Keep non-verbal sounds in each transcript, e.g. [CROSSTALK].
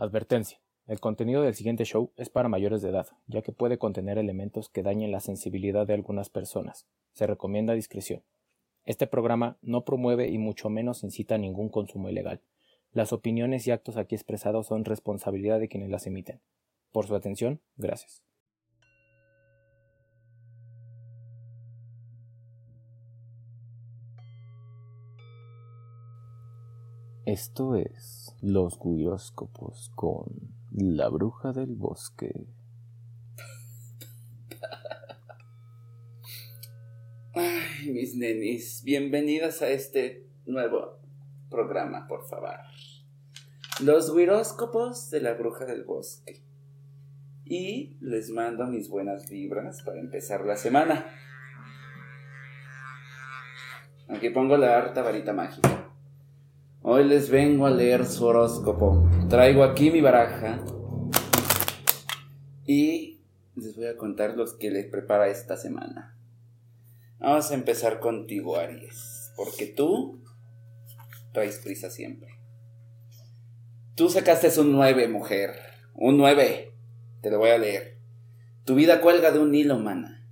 Advertencia. El contenido del siguiente show es para mayores de edad, ya que puede contener elementos que dañen la sensibilidad de algunas personas. Se recomienda discreción. Este programa no promueve y mucho menos incita a ningún consumo ilegal. Las opiniones y actos aquí expresados son responsabilidad de quienes las emiten. Por su atención, gracias. Esto es Los Guiróscopos con La Bruja del Bosque. Ay, mis nenis, bienvenidas a este nuevo programa, por favor. Los Guiróscopos de la Bruja del Bosque. Y les mando mis buenas vibras para empezar la semana. Aquí pongo la harta varita mágica. Hoy les vengo a leer su horóscopo. Traigo aquí mi baraja y les voy a contar los que les prepara esta semana. Vamos a empezar contigo, Aries, porque tú traes prisa siempre. Tú sacaste un 9, mujer. Un 9. Te lo voy a leer. Tu vida cuelga de un hilo, mana.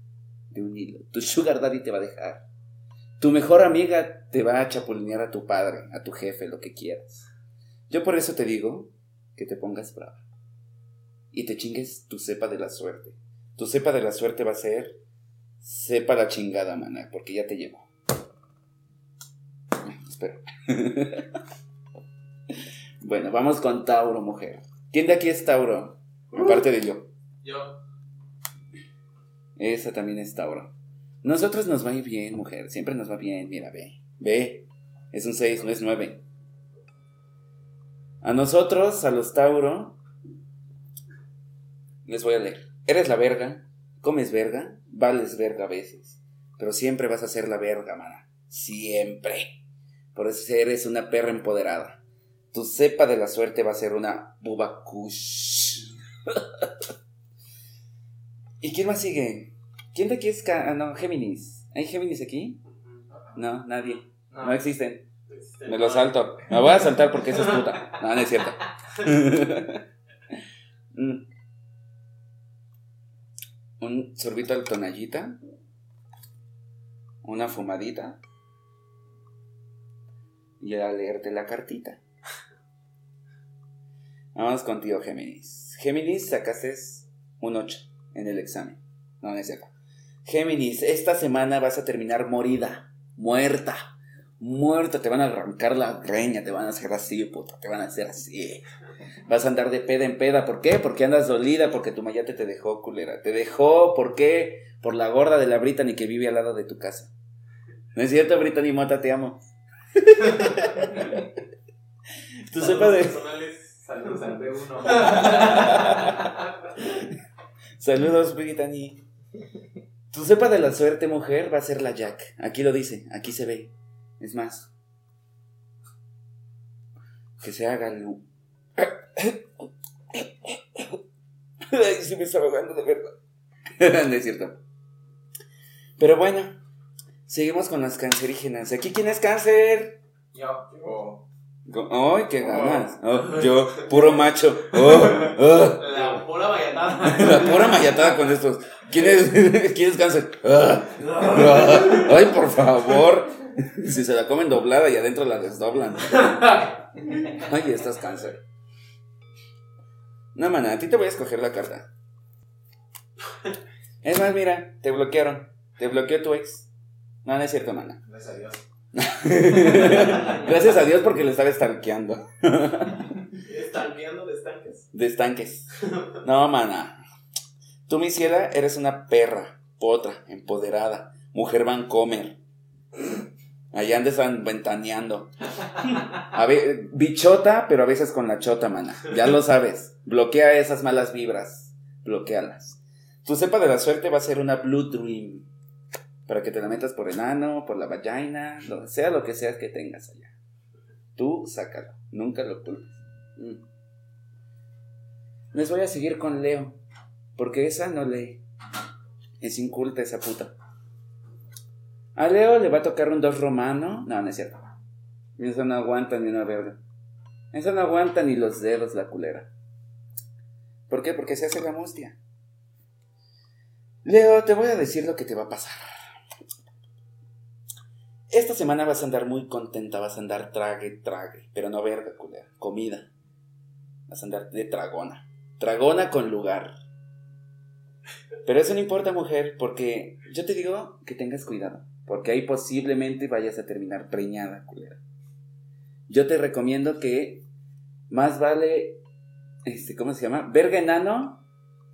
De un hilo. Tu sugar daddy te va a dejar. Tu mejor amiga te va a chapulinear a tu padre, a tu jefe, lo que quieras. Yo por eso te digo que te pongas brava. Y te chingues tu cepa de la suerte. Tu cepa de la suerte va a ser cepa la chingada, mana, porque ya te llevo. Espero. [LAUGHS] bueno, vamos con Tauro, mujer. ¿Quién de aquí es Tauro? Aparte de yo. Yo. Esa también es Tauro. Nosotros nos va a ir bien, mujer. Siempre nos va bien. Mira, ve. Ve. Es un 6, no es 9. A nosotros, a los Tauro, les voy a leer. Eres la verga, comes verga, vales verga a veces. Pero siempre vas a ser la verga, mana. Siempre. Por eso eres una perra empoderada. Tu cepa de la suerte va a ser una buba kush. [LAUGHS] ¿Y quién más sigue? ¿Quién de aquí es ah, no, Géminis? ¿Hay Géminis aquí? No, nadie. No existen. Me lo salto. Me voy a saltar porque eso es puta. No, no es cierto. [LAUGHS] Mm. Un sorbito al tonallita. Una fumadita. Y a leerte la cartita. Vamos contigo, Géminis. Géminis, sacaste un 8 en el examen. No, no es cierto. Géminis, esta semana vas a terminar morida, muerta, muerta. Te van a arrancar la greña, te van a hacer así, puta, te van a hacer así. Vas a andar de peda en peda. ¿Por qué? Porque andas dolida, porque tu mayate te dejó, culera. Te dejó, ¿por qué? Por la gorda de la Brittany que vive al lado de tu casa. ¿No es cierto, Brittany Mota? Te amo. [LAUGHS] Tú sepas de... Saludos al B1. [LAUGHS] Saludos, Brittany. Tu cepa de la suerte, mujer, va a ser la Jack. Aquí lo dice, aquí se ve. Es más. Que se haga lu. [COUGHS] Ay, se me está ahogando de verdad. [LAUGHS] no es cierto. Pero bueno, seguimos con las cancerígenas. ¿Aquí quién es cáncer? Yo. Yo. ¡Ay, qué ganas! Oh, [LAUGHS] yo, puro macho. Oh, oh. [LAUGHS] La pura vallatada. La [LAUGHS] pura mayatada con estos. ¿Quién es, [LAUGHS] ¿quién es cáncer? Ah, Ay, por favor. Si se la comen doblada y adentro la desdoblan. Ay, estás cáncer. No, mana, a ti te voy a escoger la carta. Es más, mira, te bloquearon. Te bloqueó tu ex. No, no es cierto, mana. Gracias a Dios. [LAUGHS] Gracias a Dios porque le estaba estanqueando. ¿Están viendo de estanques? De estanques. No, mana. Tú, mi ciela, eres una perra, potra, empoderada, mujer vancomer. Allá andes an- ventaneando. A ve- bichota, pero a veces con la chota, mana. Ya lo sabes. Bloquea esas malas vibras. Bloquealas. Tu cepa de la suerte va a ser una Blue Dream. Para que te la metas por el ano, por la vagina, sea lo que sea que tengas allá. Tú sácalo. Nunca lo culpes. Mm. Les voy a seguir con Leo. Porque esa no lee. Es inculta esa puta. A Leo le va a tocar un dos romano. No, no es cierto. Eso no aguanta ni una verga. Eso no aguanta ni los dedos, la culera. ¿Por qué? Porque se hace la mustia. Leo, te voy a decir lo que te va a pasar. Esta semana vas a andar muy contenta, vas a andar trague, trague, pero no verga, culera, comida. Vas a andar de tragona. Tragona con lugar. Pero eso no importa, mujer, porque yo te digo que tengas cuidado, porque ahí posiblemente vayas a terminar preñada, culera. Yo te recomiendo que más vale, este, ¿cómo se llama? Verga enano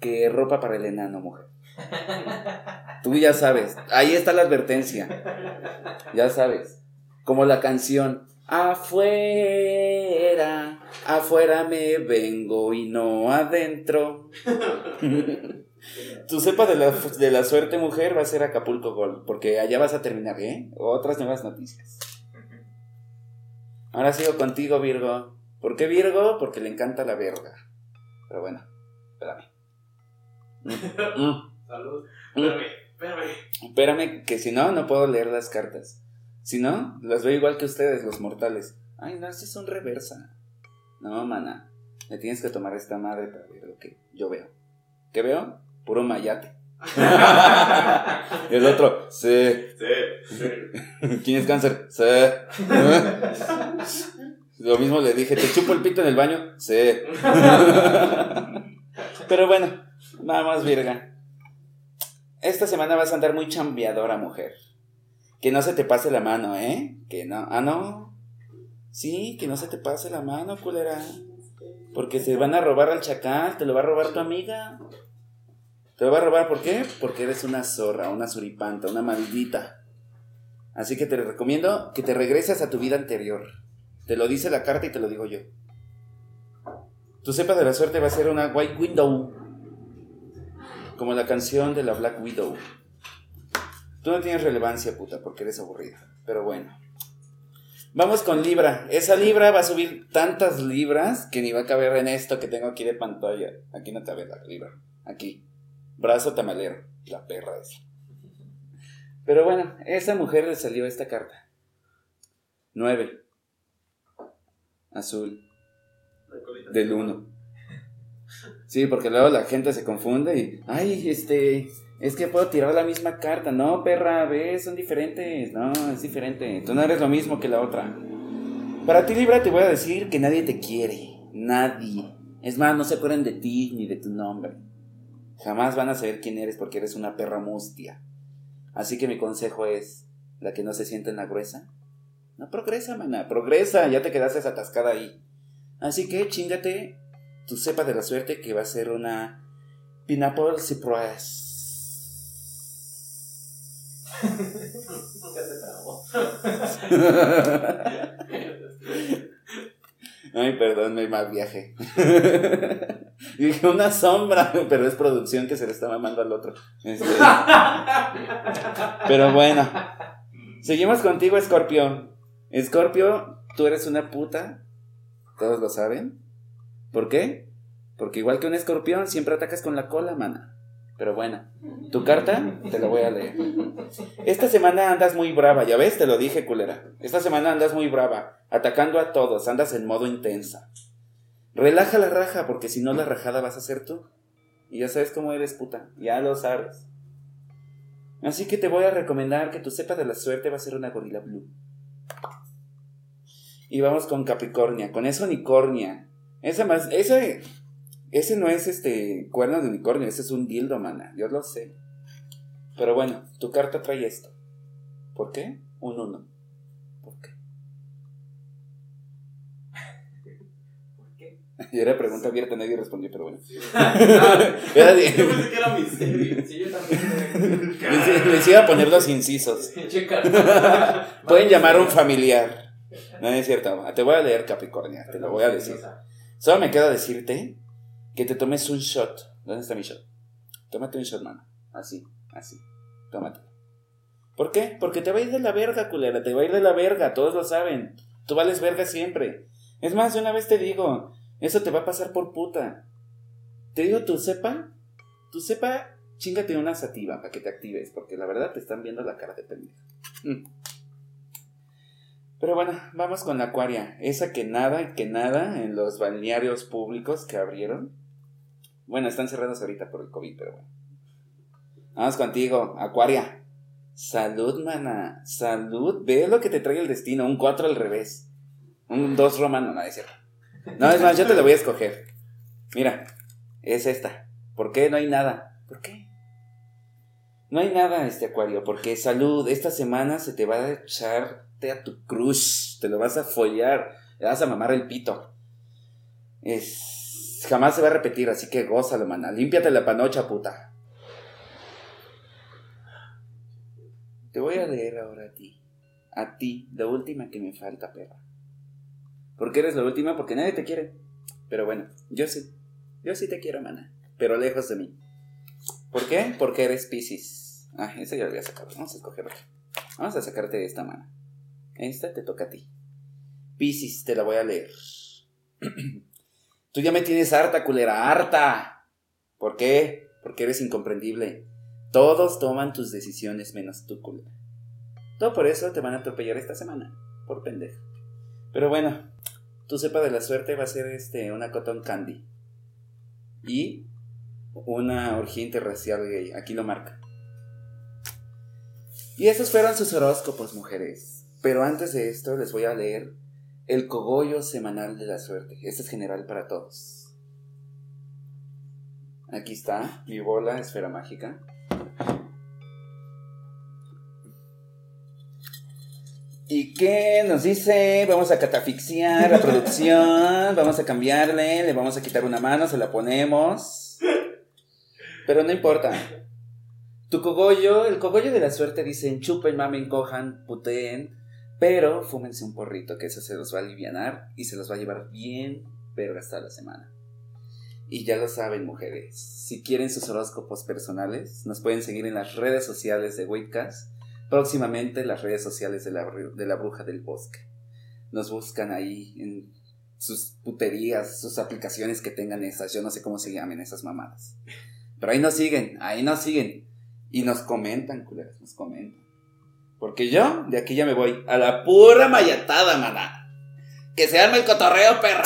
que ropa para el enano, mujer. [LAUGHS] Tú ya sabes, ahí está la advertencia. Ya sabes. Como la canción, afuera, afuera me vengo y no adentro. [LAUGHS] Tu cepa de la, de la suerte, mujer, va a ser Acapulco Gol, porque allá vas a terminar, ¿eh? Otras nuevas noticias. Ahora sigo contigo, Virgo. ¿Por qué Virgo? Porque le encanta la verga. Pero bueno, espérame. Mm, mm. [LAUGHS] Salud. Mm. Espérame, espérame. Espérame, que si no, no puedo leer las cartas. Si no, las veo igual que ustedes, los mortales. Ay, no, si son reversa. No, mana. Le tienes que tomar esta madre para ver lo que yo veo. ¿Qué veo? Puro mayate. y [LAUGHS] el otro, sí. Sí, sí. [LAUGHS] ¿Quién es cáncer? Sí. [LAUGHS] Lo mismo le dije, ¿te chupo el pito en el baño? Sí. Pero bueno, vamos, Virga. Esta semana vas a andar muy chambeadora, mujer. Que no se te pase la mano, ¿eh? Que no. Ah, no. Sí, que no se te pase la mano, culera. Porque se van a robar al chacal, te lo va a robar tu amiga. Te lo va a robar, ¿por qué? Porque eres una zorra, una suripanta, una maldita. Así que te recomiendo que te regreses a tu vida anterior. Te lo dice la carta y te lo digo yo. Tu cepa de la suerte va a ser una White Widow. Como la canción de la Black Widow. Tú no tienes relevancia, puta, porque eres aburrida. Pero bueno. Vamos con Libra. Esa Libra va a subir tantas libras que ni va a caber en esto que tengo aquí de pantalla. Aquí no cabe la Libra. Aquí. Brazo tamalero. La perra esa. Pero bueno, esa mujer le salió esta carta. 9. Azul. Del 1. Sí, porque luego la gente se confunde y. Ay, este. Es que puedo tirar la misma carta. No, perra, ves, son diferentes. No, es diferente. Tú no eres lo mismo que la otra. Para ti, Libra, te voy a decir que nadie te quiere. Nadie. Es más, no se acuerdan de ti ni de tu nombre. Jamás van a saber quién eres porque eres una perra mustia. Así que mi consejo es: la que no se siente en la gruesa. No progresa, mana, progresa, ya te quedaste atascada ahí. Así que chingate tu cepa de la suerte que va a ser una Pineapple Surprise. Ay, perdón, me mal viaje. [LAUGHS] Dije una sombra, pero es producción que se le está mamando al otro. Este, Pero bueno. Seguimos contigo, Scorpio. Scorpio, tú eres una puta. Todos lo saben. ¿Por qué? Porque igual que un escorpión, siempre atacas con la cola, mana. Pero bueno, tu carta te la voy a leer. Esta semana andas muy brava, ya ves, te lo dije, culera. Esta semana andas muy brava, atacando a todos, andas en modo intensa. Relaja la raja, porque si no la rajada vas a ser tú. Y ya sabes cómo eres, puta, ya lo sabes. Así que te voy a recomendar que tu cepa de la suerte va a ser una gorila blue. Y vamos con Capricornia, con esa unicornia. Esa más, ese, ese no es este cuerno de unicornio, ese es un dildo, mana, yo lo sé. Pero bueno, tu carta trae esto. ¿Por qué? Un uno. ¿Por qué? ¿Por qué? Y era pregunta abierta, nadie respondió, pero bueno. [LAUGHS] Ah, Era de- yo pensé que era misterio. Sí, yo también. Les, iba a poner los incisos. [LAUGHS] [LAUGHS] Pueden llamar a un familiar. No, no es cierto. Te voy a leer Capricornia, te lo voy a decir. Solo me queda decirte que te tomes un shot. ¿Dónde está mi shot? Tómate un shot, mano. Así, así. Tómatelo. ¿Por qué? Porque te va a ir de la verga, culera. Te va a ir de la verga. Todos lo saben. Tú vales verga siempre. Es más, de una vez te digo, eso te va a pasar por puta. Te digo, tu sepa, tu sepa, chingate una sativa para que te actives, porque la verdad te están viendo la cara de pendejo. Mm. Pero bueno, vamos con la Acuaria. Esa que nada, que nada en los balnearios públicos que abrieron. Bueno, están cerrados ahorita por el COVID, pero bueno. Vamos contigo, Acuaria. Salud, mana. Salud. Ve lo que te trae el destino. Un 4 al revés. Un 2 romano, no, es cierto. No, es más, yo te lo voy a escoger. Mira, es esta. ¿Por qué no hay nada? ¿Por qué? No hay nada, este Acuario, porque salud, esta semana se te va a echarte a tu crush. Te lo vas a follar. Le vas a mamar el pito. Es. Jamás se va a repetir, así que gózalo, mana. Límpiate la panocha, puta. Te voy a leer ahora a ti. A ti, la última que me falta, perra. ¿Por qué eres la última? Porque nadie te quiere. Pero bueno, yo sí. Yo sí te quiero, mana. Pero lejos de mí. ¿Por qué? Porque eres Pisces. Ah, esa ya la voy a sacar. Vamos a escoger otra. Vamos a sacarte esta, mana. Esta te toca a ti. Pisces, te la voy a leer. [CLEARS THROAT] Tú ya me tienes harta, culera, harta. ¿Por qué? Porque eres incomprendible. Todos toman tus decisiones menos tú, culera. Todo por eso te van a atropellar esta semana. Por pendejo. Pero bueno, tu cepa de la suerte va a ser este, una cotton candy. Y una orgía interracial gay. Aquí lo marca. Y esos fueron sus horóscopos, mujeres. Pero antes de esto les voy a leer el cogollo semanal de la suerte. Este es general para todos. Aquí está mi bola esfera mágica. ¿Y qué nos dice? Vamos a catafixiar la producción, [LAUGHS] vamos a cambiarle, le vamos a quitar una mano, se la ponemos. Pero no importa. Tu cogollo, el cogollo de la suerte dicen chupen, mamen, cojan, puteen, pero fúmense un porrito, que eso se los va a aliviar y se los va a llevar bien, pero hasta la semana. Y ya lo saben, mujeres, si quieren sus horóscopos personales, nos pueden seguir en las redes sociales de Weightcast, próximamente las redes sociales de la, de la Bruja del Bosque. Nos buscan ahí en sus puterías, sus aplicaciones que tengan esas, yo no sé cómo se llamen esas mamadas. Pero ahí nos siguen, ahí nos siguen. Y nos comentan, culeras, nos comentan. Porque yo de aquí ya me voy a la pura mayatada, maná. Que se arme el cotorreo, perra.